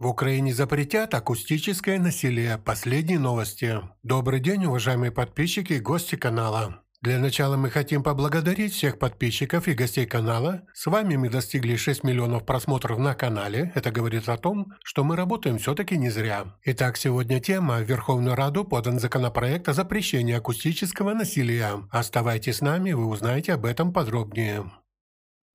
В Украине запретят акустическое насилие. Последние новости. Добрый день, уважаемые подписчики и гости канала. Для начала мы хотим поблагодарить всех подписчиков и гостей канала. С вами мы достигли 6 миллионов просмотров на канале. Это говорит о том, что мы работаем все-таки не зря. Итак, сегодня тема. В Верховную Раду подан законопроект о запрещении акустического насилия. Оставайтесь с нами, вы узнаете об этом подробнее.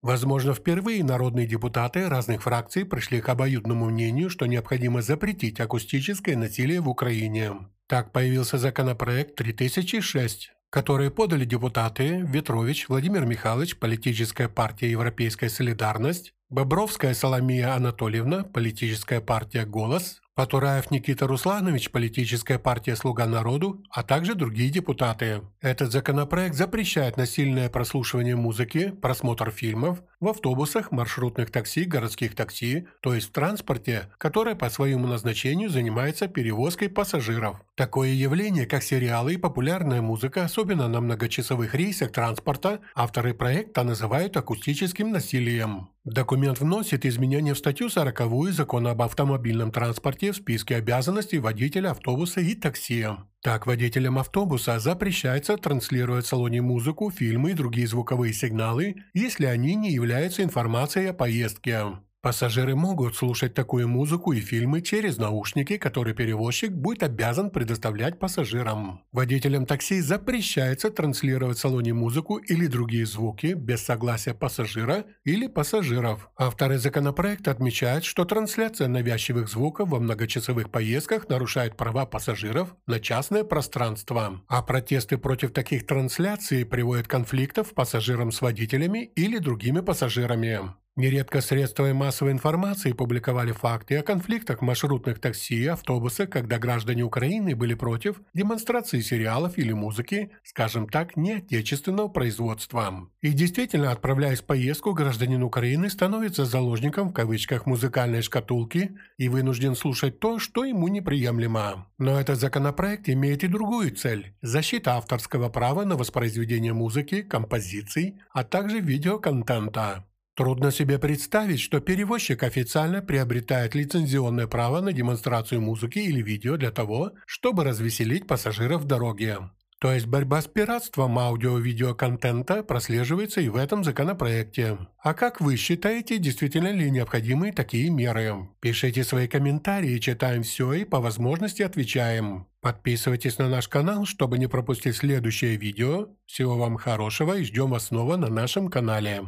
Возможно, впервые народные депутаты разных фракций пришли к обоюдному мнению, что необходимо запретить акустическое насилие в Украине. Так появился законопроект 3006, который подали депутаты Ветрович Владимир Михайлович, политическая партия «Европейская солидарность», Бобровская Соломия Анатольевна, политическая партия «Голос», Потураев Никита Русланович, политическая партия «Слуга народу», а также другие депутаты. Этот законопроект запрещает насильное прослушивание музыки, просмотр фильмов в автобусах, маршрутных такси, городских такси, то есть в транспорте, который по своему назначению занимается перевозкой пассажиров. Такое явление, как сериалы и популярная музыка, особенно на многочасовых рейсах транспорта, авторы проекта называют акустическим насилием. Документ вносит изменения в статью 40 Закона об автомобильном транспорте в списке обязанностей водителя автобуса и такси. Так, водителям автобуса запрещается транслировать в салоне музыку, фильмы и другие звуковые сигналы, если они не являются информацией о поездке. Пассажиры могут слушать такую музыку и фильмы через наушники, которые перевозчик будет обязан предоставлять пассажирам. Водителям такси запрещается транслировать в салоне музыку или другие звуки без согласия пассажира или пассажиров. Авторы законопроекта отмечают, что трансляция навязчивых звуков во многочасовых поездках нарушает права пассажиров на частное пространство. А протесты против таких трансляций приводят к конфликтам пассажирам с водителями или другими пассажирами. Нередко средства массовой информации публиковали факты о конфликтах маршрутных такси и автобусах, когда граждане Украины были против демонстрации сериалов или музыки, скажем так, неотечественного производства. И действительно, отправляясь в поездку, гражданин Украины становится заложником в кавычках музыкальной шкатулки и вынужден слушать то, что ему неприемлемо. Но этот законопроект имеет и другую цель – защита авторского права на воспроизведение музыки, композиций, а также видеоконтента. Трудно себе представить, что перевозчик официально приобретает лицензионное право на демонстрацию музыки или видео для того, чтобы развеселить пассажиров в дороге. То есть борьба с пиратством аудио-видеоконтента прослеживается и в этом законопроекте. А как вы считаете, действительно ли необходимы такие меры? Пишите свои комментарии, читаем все и по возможности отвечаем. Подписывайтесь на наш канал, чтобы не пропустить следующее видео. Всего вам хорошего и ждем вас снова на нашем канале.